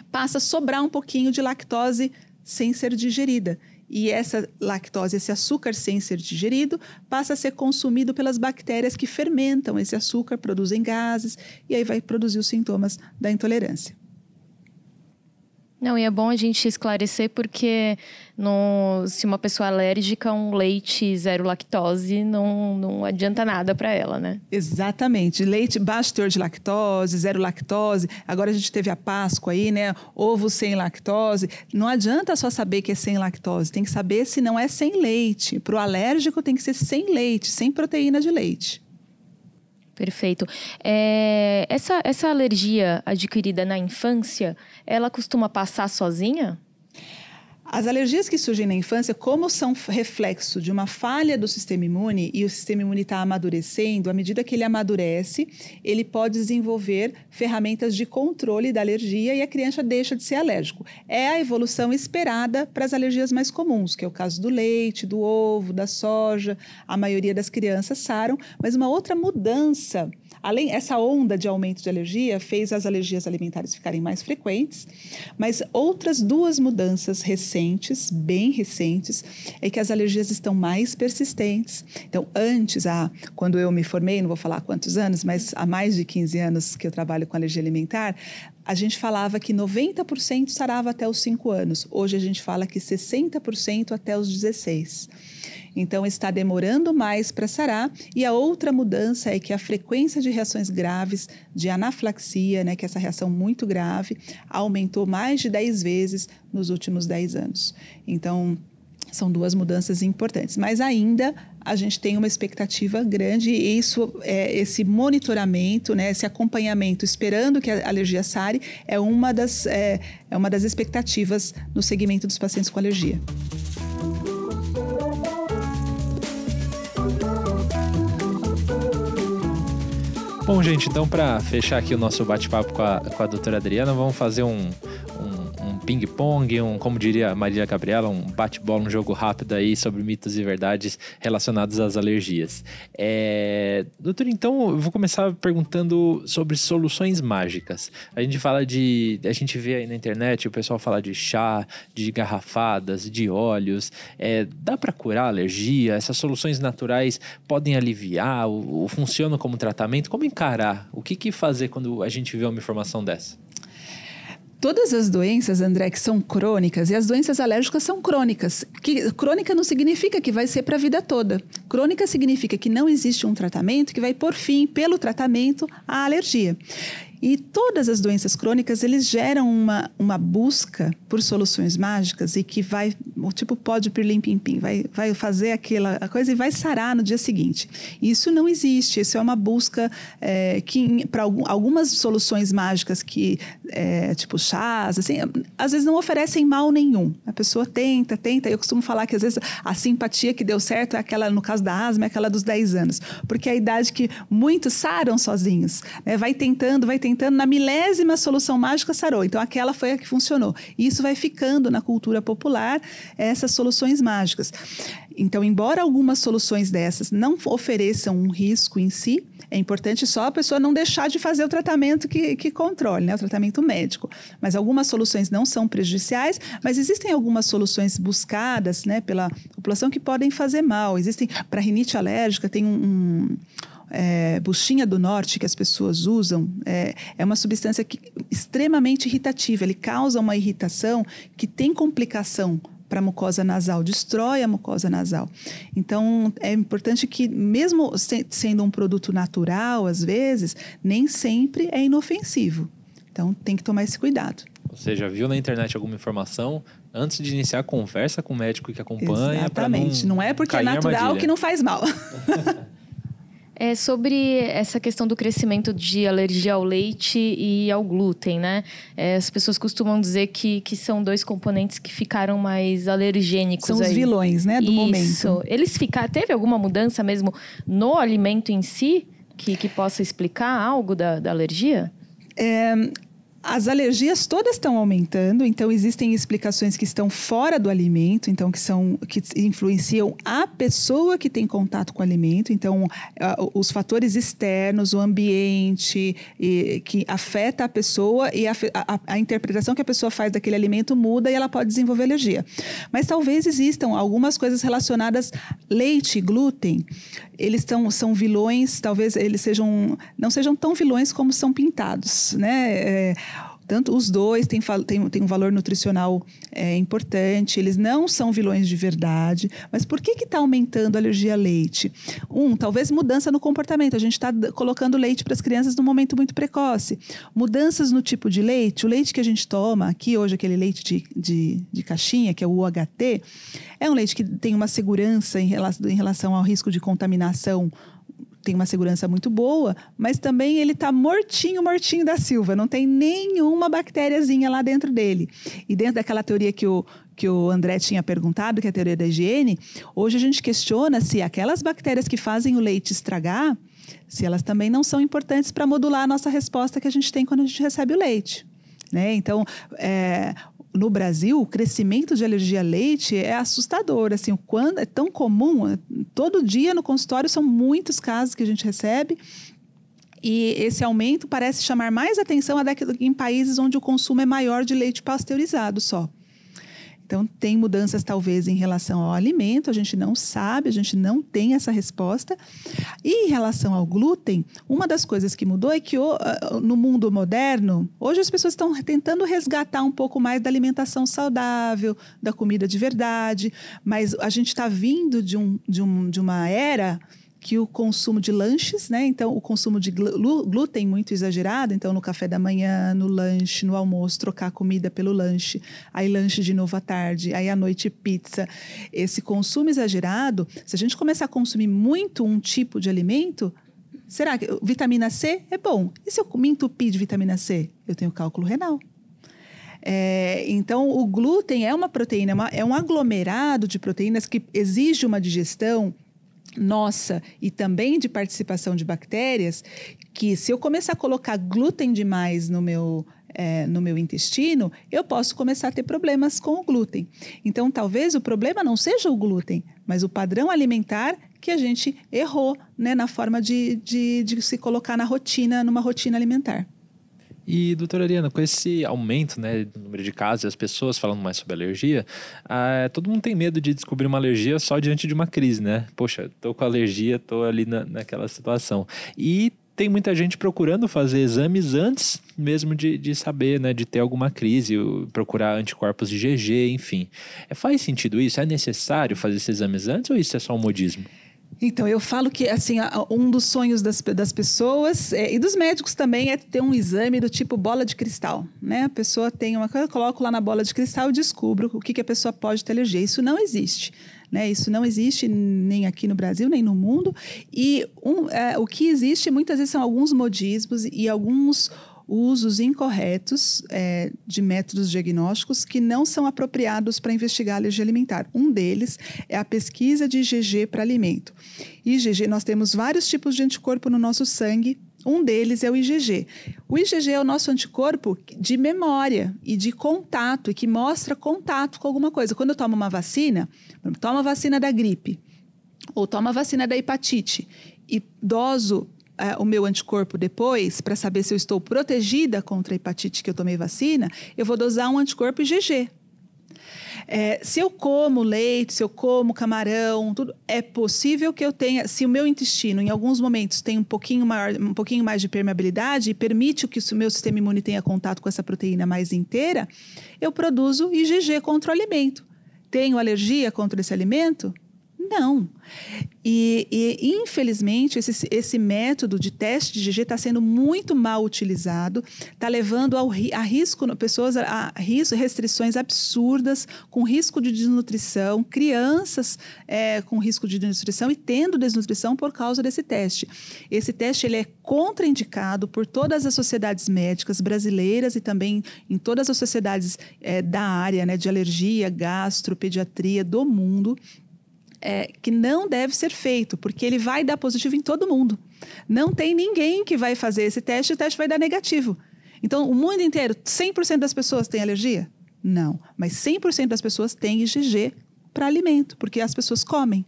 Speaker 3: passa a sobrar um pouquinho de lactose sem ser digerida e essa lactose, esse açúcar sem ser digerido, passa a ser consumido pelas bactérias que fermentam esse açúcar, produzem gases e aí vai produzir os sintomas da intolerância.
Speaker 2: Não, e é bom a gente esclarecer porque se uma pessoa é alérgica, um leite zero lactose não, não adianta nada para ela, né?
Speaker 3: Exatamente. Leite baixo teor de lactose, zero lactose. Agora a gente teve a Páscoa aí, né? Ovo sem lactose. Não adianta só saber que é sem lactose, tem que saber se não é sem leite. Para o alérgico tem que ser sem leite, sem proteína de leite.
Speaker 2: Perfeito. É, essa, essa alergia adquirida na infância, ela costuma passar sozinha?
Speaker 3: As alergias que surgem na infância, como são reflexo de uma falha do sistema imune e o sistema imune está amadurecendo, à medida que ele amadurece, ele pode desenvolver ferramentas de controle da alergia e a criança deixa de ser alérgico. É a evolução esperada para as alergias mais comuns, que é o caso do leite, do ovo, da soja. A maioria das crianças saram, mas uma outra mudança além essa onda de aumento de alergia fez as alergias alimentares ficarem mais frequentes, mas outras duas mudanças recentes, bem recentes, é que as alergias estão mais persistentes. Então, antes, ah, quando eu me formei, não vou falar quantos anos, mas há mais de 15 anos que eu trabalho com alergia alimentar, a gente falava que 90% sarava até os 5 anos. Hoje a gente fala que 60% até os 16. Então está demorando mais para sarar. E a outra mudança é que a frequência de reações graves de anafilaxia, né, que é essa reação muito grave, aumentou mais de 10 vezes nos últimos 10 anos. Então, são duas mudanças importantes, mas ainda a gente tem uma expectativa grande e isso, é, esse monitoramento, né, esse acompanhamento, esperando que a alergia sare, é uma das, é, é uma das expectativas no segmento dos pacientes com alergia.
Speaker 1: Bom, gente, então para fechar aqui o nosso bate-papo com a, com a doutora Adriana, vamos fazer um, ping-pong, um, como diria Maria Gabriela, um bate-bola, um jogo rápido aí sobre mitos e verdades relacionados às alergias. É... Doutor, então eu vou começar perguntando sobre soluções mágicas. A gente fala de. A gente vê aí na internet o pessoal falar de chá, de garrafadas, de óleos. É... Dá para curar a alergia? Essas soluções naturais podem aliviar? Ou, ou funcionam como tratamento? Como encarar? O que, que fazer quando a gente vê uma informação dessa?
Speaker 3: Todas as doenças, André, que são crônicas, e as doenças alérgicas são crônicas. Que, crônica não significa que vai ser para a vida toda. Crônica significa que não existe um tratamento que vai por fim, pelo tratamento, a alergia. E todas as doenças crônicas, eles geram uma, uma busca por soluções mágicas e que vai, tipo pode pirlim pim pim, vai, vai fazer aquela coisa e vai sarar no dia seguinte. Isso não existe, isso é uma busca é, que para algumas soluções mágicas que, é, tipo chás, assim, às vezes não oferecem mal nenhum. A pessoa tenta, tenta, eu costumo falar que às vezes a simpatia que deu certo é aquela, no caso da asma, é aquela dos 10 anos, porque é a idade que muitos saram sozinhos, né? vai tentando, vai tentando tentando, na milésima solução mágica sarou. Então, aquela foi a que funcionou. E isso vai ficando na cultura popular, essas soluções mágicas. Então, embora algumas soluções dessas não ofereçam um risco em si, é importante só a pessoa não deixar de fazer o tratamento que, que controle, né? o tratamento médico. Mas algumas soluções não são prejudiciais, mas existem algumas soluções buscadas né, pela população que podem fazer mal. Existem, para rinite alérgica, tem um, um é, buchinha do norte que as pessoas usam é, é uma substância que, extremamente irritativa. Ele causa uma irritação que tem complicação para a mucosa nasal, destrói a mucosa nasal. Então, é importante que, mesmo sendo um produto natural, às vezes, nem sempre é inofensivo. Então, tem que tomar esse cuidado.
Speaker 1: Você já viu na internet alguma informação? Antes de iniciar a conversa com o médico que acompanha.
Speaker 3: Exatamente. Não, não, é porque é natural que não faz mal.
Speaker 2: É sobre essa questão do crescimento de alergia ao leite e ao glúten, né? É, as pessoas costumam dizer que, que são dois componentes que ficaram mais alergênicos.
Speaker 3: São aí. os vilões, né, do
Speaker 2: Isso.
Speaker 3: momento.
Speaker 2: Eles ficaram. Teve alguma mudança mesmo no alimento em si que, que possa explicar algo da, da alergia?
Speaker 3: É, as alergias todas estão aumentando, então existem explicações que estão fora do alimento, então que são que influenciam a pessoa que tem contato com o alimento, então os fatores externos, o ambiente e, que afeta a pessoa e a, a, a, interpretação que a pessoa faz daquele alimento muda e ela pode desenvolver alergia. Mas talvez existam algumas coisas relacionadas leite, glúten, eles tão, são vilões, talvez eles sejam não sejam tão vilões como são pintados, né? É, tanto os dois têm, têm, têm um valor nutricional é, importante, eles não são vilões de verdade. Mas por que está aumentando a alergia a leite? Um, talvez mudança no comportamento. A gente está colocando leite para as crianças num momento muito precoce. Mudanças no tipo de leite. O leite que a gente toma aqui hoje, aquele leite de, de, de caixinha, que é o UHT, é um leite que tem uma segurança em relação, em relação ao risco de contaminação tem uma segurança muito boa, mas também ele está mortinho, mortinho da Silva, não tem nenhuma bactériazinha lá dentro dele. E dentro daquela teoria que o, que o André tinha perguntado, que é a teoria da higiene, hoje a gente questiona se aquelas bactérias que fazem o leite estragar, se elas também não são importantes para modular a nossa resposta que a gente tem quando a gente recebe o leite. Né? Então, é, no Brasil, o crescimento de alergia a leite é assustador. Assim, quando é tão comum, todo dia no consultório são muitos casos que a gente recebe E esse aumento parece chamar mais atenção em países onde o consumo é maior de leite pasteurizado só. Então, tem mudanças talvez em relação ao alimento, a gente não sabe, a gente não tem essa resposta. E em relação ao glúten, uma das coisas que mudou é que no mundo moderno, hoje as pessoas estão tentando resgatar um pouco mais da alimentação saudável, da comida de verdade, mas a gente está vindo de, um, de, um, de uma era que o consumo de lanches, né? Então, o consumo de glúten muito exagerado. Então, no café da manhã, no lanche, no almoço, trocar comida pelo lanche. Aí, lanche de novo à tarde. Aí, à noite, pizza. Esse consumo exagerado, se a gente começar a consumir muito um tipo de alimento, será que vitamina C é bom? E se eu me entupir de vitamina C? Eu tenho cálculo renal. É, então, o glúten é uma proteína, é, uma, é um aglomerado de proteínas que exige uma digestão nossa e também de participação de bactérias, que se eu começar a colocar glúten demais no meu é, no meu intestino, eu posso começar a ter problemas com o glúten. Então, talvez o problema não seja o glúten, mas o padrão alimentar que a gente errou né, na forma de, de, de se colocar na rotina, numa rotina alimentar.
Speaker 1: E, doutora Ariana, com esse aumento né, do número de casos e as pessoas falando mais sobre alergia, ah, todo mundo tem medo de descobrir uma alergia só diante de uma crise, né? Poxa, tô com alergia, tô ali na, naquela situação. E tem muita gente procurando fazer exames antes mesmo de, de saber, né, de ter alguma crise, procurar anticorpos de GG, enfim. É, faz sentido isso? É necessário fazer esses exames antes ou isso é só um modismo?
Speaker 3: Então, eu falo que assim, um dos sonhos das, das pessoas é, e dos médicos também é ter um exame do tipo bola de cristal. Né? A pessoa tem uma coisa, eu coloco lá na bola de cristal e descubro o que, que a pessoa pode ter alergia. Isso não existe. Né? Isso não existe nem aqui no Brasil, nem no mundo. E um, é, o que existe muitas vezes são alguns modismos e alguns usos incorretos é, de métodos diagnósticos que não são apropriados para investigar a alergia alimentar. Um deles é a pesquisa de IgG para alimento. IgG, nós temos vários tipos de anticorpo no nosso sangue. Um deles é o IgG. O IgG é o nosso anticorpo de memória e de contato, e que mostra contato com alguma coisa. Quando eu tomo uma vacina, tomo a vacina da gripe, ou tomo a vacina da hepatite, e doso é, o meu anticorpo depois, para saber se eu estou protegida contra a hepatite que eu tomei vacina, eu vou dosar um anticorpo IgG. É, se eu como leite, se eu como camarão, tudo, é possível que eu tenha, se o meu intestino em alguns momentos tem um pouquinho maior, um pouquinho mais de permeabilidade e permite que o meu sistema imune tenha contato com essa proteína mais inteira, eu produzo IgG contra o alimento. Tenho alergia contra esse alimento? Não. E, e, infelizmente, esse, esse método de teste de GG está sendo muito mal utilizado, está levando ao, a risco, pessoas a, risco, restrições absurdas, com risco de desnutrição, crianças é, com risco de desnutrição e tendo desnutrição por causa desse teste. Esse teste ele é contraindicado por todas as sociedades médicas brasileiras e também em todas as sociedades é, da área né, de alergia, gastro, pediatria do mundo é, que não deve ser feito, porque ele vai dar positivo em todo mundo. Não tem ninguém que vai fazer esse teste e o teste vai dar negativo. Então, o mundo inteiro, 100% das pessoas têm alergia? Não, mas 100% das pessoas têm IgG para alimento, porque as pessoas comem.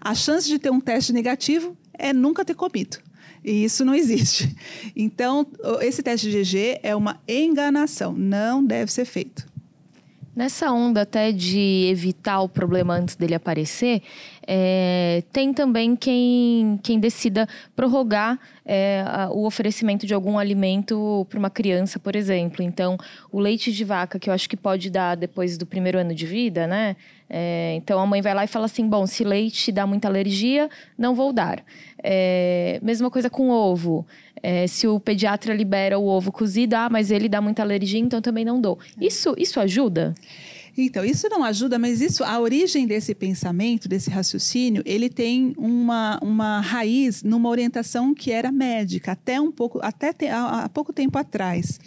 Speaker 3: A chance de ter um teste negativo é nunca ter comido. E isso não existe. Então, esse teste de IgG é uma enganação, não deve ser feito.
Speaker 2: Nessa onda até de evitar o problema antes dele aparecer, é, tem também quem, quem decida prorrogar é, a, o oferecimento de algum alimento para uma criança, por exemplo. Então, o leite de vaca, que eu acho que pode dar depois do primeiro ano de vida, né? É, então, a mãe vai lá e fala assim: bom, se leite dá muita alergia, não vou dar. É, mesma coisa com ovo. É, se o pediatra libera o ovo cozido, ah, mas ele dá muita alergia, então também não dou. Isso, isso ajuda?
Speaker 3: Então, isso não ajuda, mas isso, a origem desse pensamento, desse raciocínio, ele tem uma, uma raiz numa orientação que era médica, até um pouco, até te, há, há pouco tempo atrás.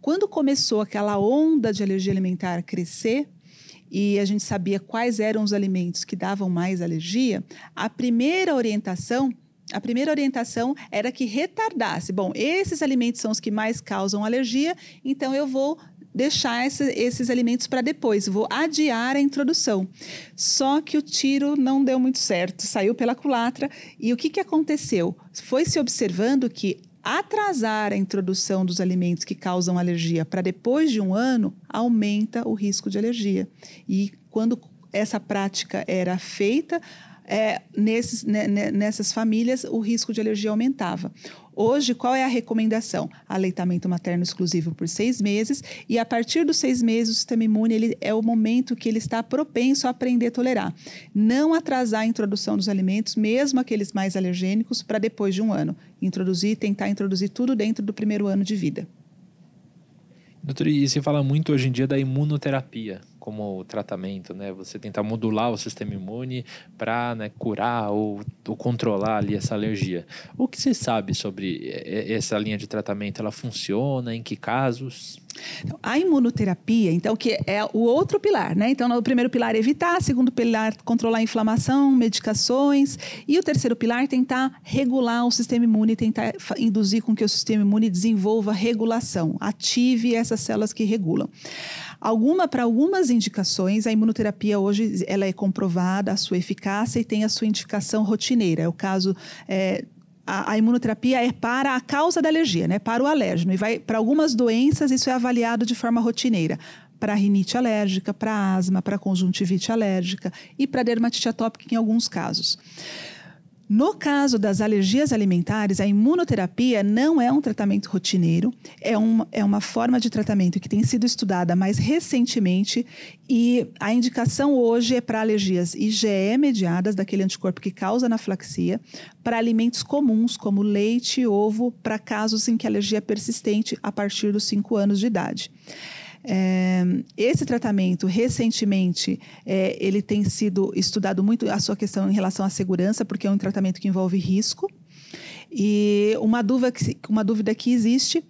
Speaker 3: Quando começou aquela onda de alergia alimentar a crescer, e a gente sabia quais eram os alimentos que davam mais alergia, a primeira orientação a primeira orientação era que retardasse. Bom, esses alimentos são os que mais causam alergia, então eu vou deixar esse, esses alimentos para depois, vou adiar a introdução. Só que o tiro não deu muito certo, saiu pela culatra. E o que, que aconteceu? Foi se observando que atrasar a introdução dos alimentos que causam alergia para depois de um ano aumenta o risco de alergia. E quando essa prática era feita, é, nesses, né, né, nessas famílias o risco de alergia aumentava. Hoje, qual é a recomendação? Aleitamento materno exclusivo por seis meses e a partir dos seis meses o sistema imune ele, é o momento que ele está propenso a aprender a tolerar. Não atrasar a introdução dos alimentos, mesmo aqueles mais alergênicos, para depois de um ano. Introduzir, tentar introduzir tudo dentro do primeiro ano de vida.
Speaker 1: Doutor, e se fala muito hoje em dia da imunoterapia como tratamento, né? Você tentar modular o sistema imune para né, curar ou, ou, controlar ali essa alergia. O que você sabe sobre essa linha de tratamento? Ela funciona? Em que casos?
Speaker 3: A imunoterapia, então, que é o outro pilar, né? Então, o primeiro pilar é evitar, o segundo pilar controlar a inflamação, medicações, e o terceiro pilar tentar regular o sistema imune, tentar induzir com que o sistema imune desenvolva regulação, ative essas células que regulam. Alguma para algumas indicações, a imunoterapia hoje ela é comprovada a sua eficácia e tem a sua indicação rotineira. É o caso é, a, a, imunoterapia é para a causa da alergia, né? Para o alérgeno e vai para algumas doenças isso é avaliado de forma rotineira para rinite alérgica, para asma, para conjuntivite alérgica e para dermatite atópica em alguns casos. No caso das alergias alimentares, a imunoterapia não é um tratamento rotineiro, é uma, é uma forma de tratamento que tem sido estudada mais recentemente e a indicação hoje é para alergias IgE mediadas, daquele anticorpo que causa anafilaxia, para alimentos comuns como leite e ovo, para casos em que a alergia é persistente a partir dos 5 anos de idade. É, esse tratamento, recentemente, é, ele tem sido estudado muito a sua questão em relação à segurança, porque é um tratamento que envolve risco. E uma dúvida que, uma dúvida que existe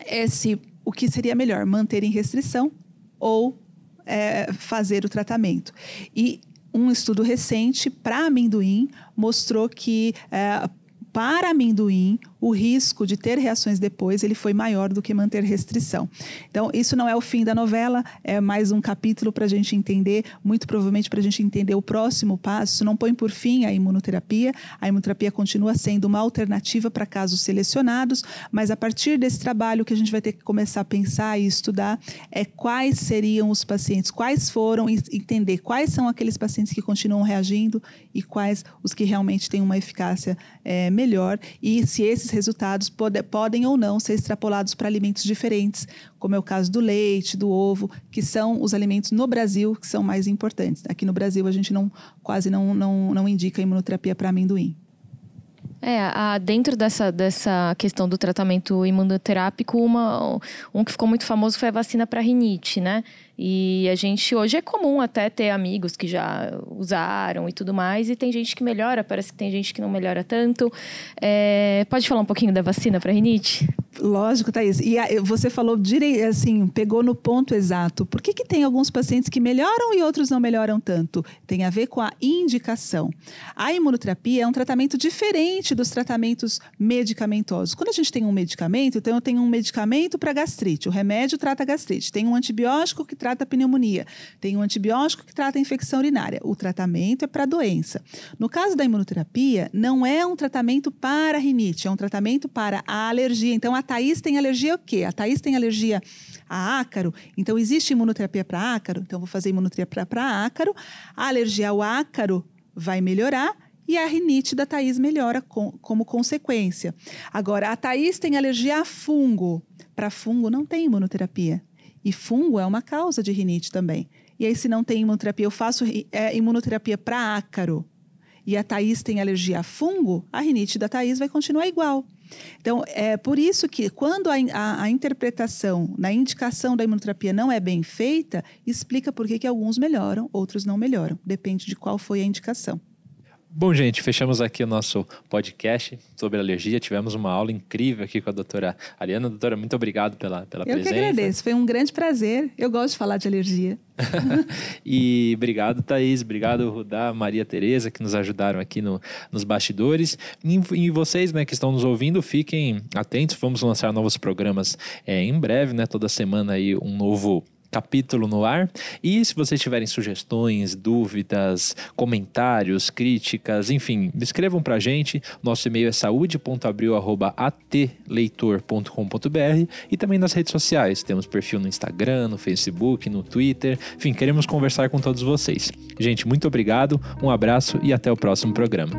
Speaker 3: é se o que seria melhor, manter em restrição ou é, fazer o tratamento. E um estudo recente para amendoim mostrou que é, para amendoim, o risco de ter reações depois ele foi maior do que manter restrição. Então, isso não é o fim da novela, é mais um capítulo para a gente entender, muito provavelmente para a gente entender o próximo passo. Não põe por fim a imunoterapia, a imunoterapia continua sendo uma alternativa para casos selecionados, mas a partir desse trabalho que a gente vai ter que começar a pensar e estudar é quais seriam os pacientes, quais foram, entender quais são aqueles pacientes que continuam reagindo e quais os que realmente têm uma eficácia é, melhor e se esses resultados pode, podem ou não ser extrapolados para alimentos diferentes, como é o caso do leite, do ovo, que são os alimentos no Brasil que são mais importantes. Aqui no Brasil a gente não quase não, não, não indica imunoterapia para amendoim.
Speaker 2: É, a, dentro dessa, dessa questão do tratamento imunoterápico, uma, um que ficou muito famoso foi a vacina para rinite, né? E a gente hoje é comum até ter amigos que já usaram e tudo mais, e tem gente que melhora, parece que tem gente que não melhora tanto. É, pode falar um pouquinho da vacina para rinite?
Speaker 3: Lógico, Thaís. E você falou direito, assim, pegou no ponto exato. Por que, que tem alguns pacientes que melhoram e outros não melhoram tanto? Tem a ver com a indicação. A imunoterapia é um tratamento diferente dos tratamentos medicamentosos. Quando a gente tem um medicamento, então eu tenho um medicamento para gastrite. O remédio trata gastrite. Tem um antibiótico que trata a pneumonia. Tem um antibiótico que trata a infecção urinária. O tratamento é para a doença. No caso da imunoterapia, não é um tratamento para a rinite, é um tratamento para a alergia. Então, a Thaís tem alergia ao quê? A Thaís tem alergia a ácaro, então existe imunoterapia para ácaro, então vou fazer imunoterapia para ácaro. A alergia ao ácaro vai melhorar e a rinite da Thaís melhora com, como consequência. Agora, a Thaís tem alergia a fungo. Para fungo não tem imunoterapia. E fungo é uma causa de rinite também. E aí, se não tem imunoterapia, eu faço é, imunoterapia para ácaro e a Thaís tem alergia a fungo, a rinite da Thaís vai continuar igual. Então, é por isso que quando a, a, a, interpretação na indicação da imunoterapia não é bem feita, explica por que, que alguns melhoram, outros não melhoram. Depende de qual foi a indicação.
Speaker 1: Bom, gente, fechamos aqui o nosso podcast sobre alergia. Tivemos uma aula incrível aqui com a doutora Ariana. Doutora, muito obrigado pela, pela
Speaker 3: Eu
Speaker 1: presença.
Speaker 3: Eu que agradeço, foi um grande prazer. Eu gosto de falar de alergia.
Speaker 1: e obrigado, Thaís. Obrigado, Rudá, Maria Tereza, que nos ajudaram aqui no, nos bastidores. E, e, vocês né, que estão nos ouvindo, fiquem atentos. Vamos lançar novos programas é, em breve, né? Toda semana aí um novo capítulo no ar. E se vocês tiverem sugestões, dúvidas, comentários, críticas, enfim, escrevam pra gente. Nosso e-mail é saúde.abril@atleitor.com.br e também nas redes sociais. Temos perfil no Instagram, no Facebook, no Twitter. Enfim, queremos conversar com todos vocês. Gente, muito obrigado, um abraço e até o próximo programa.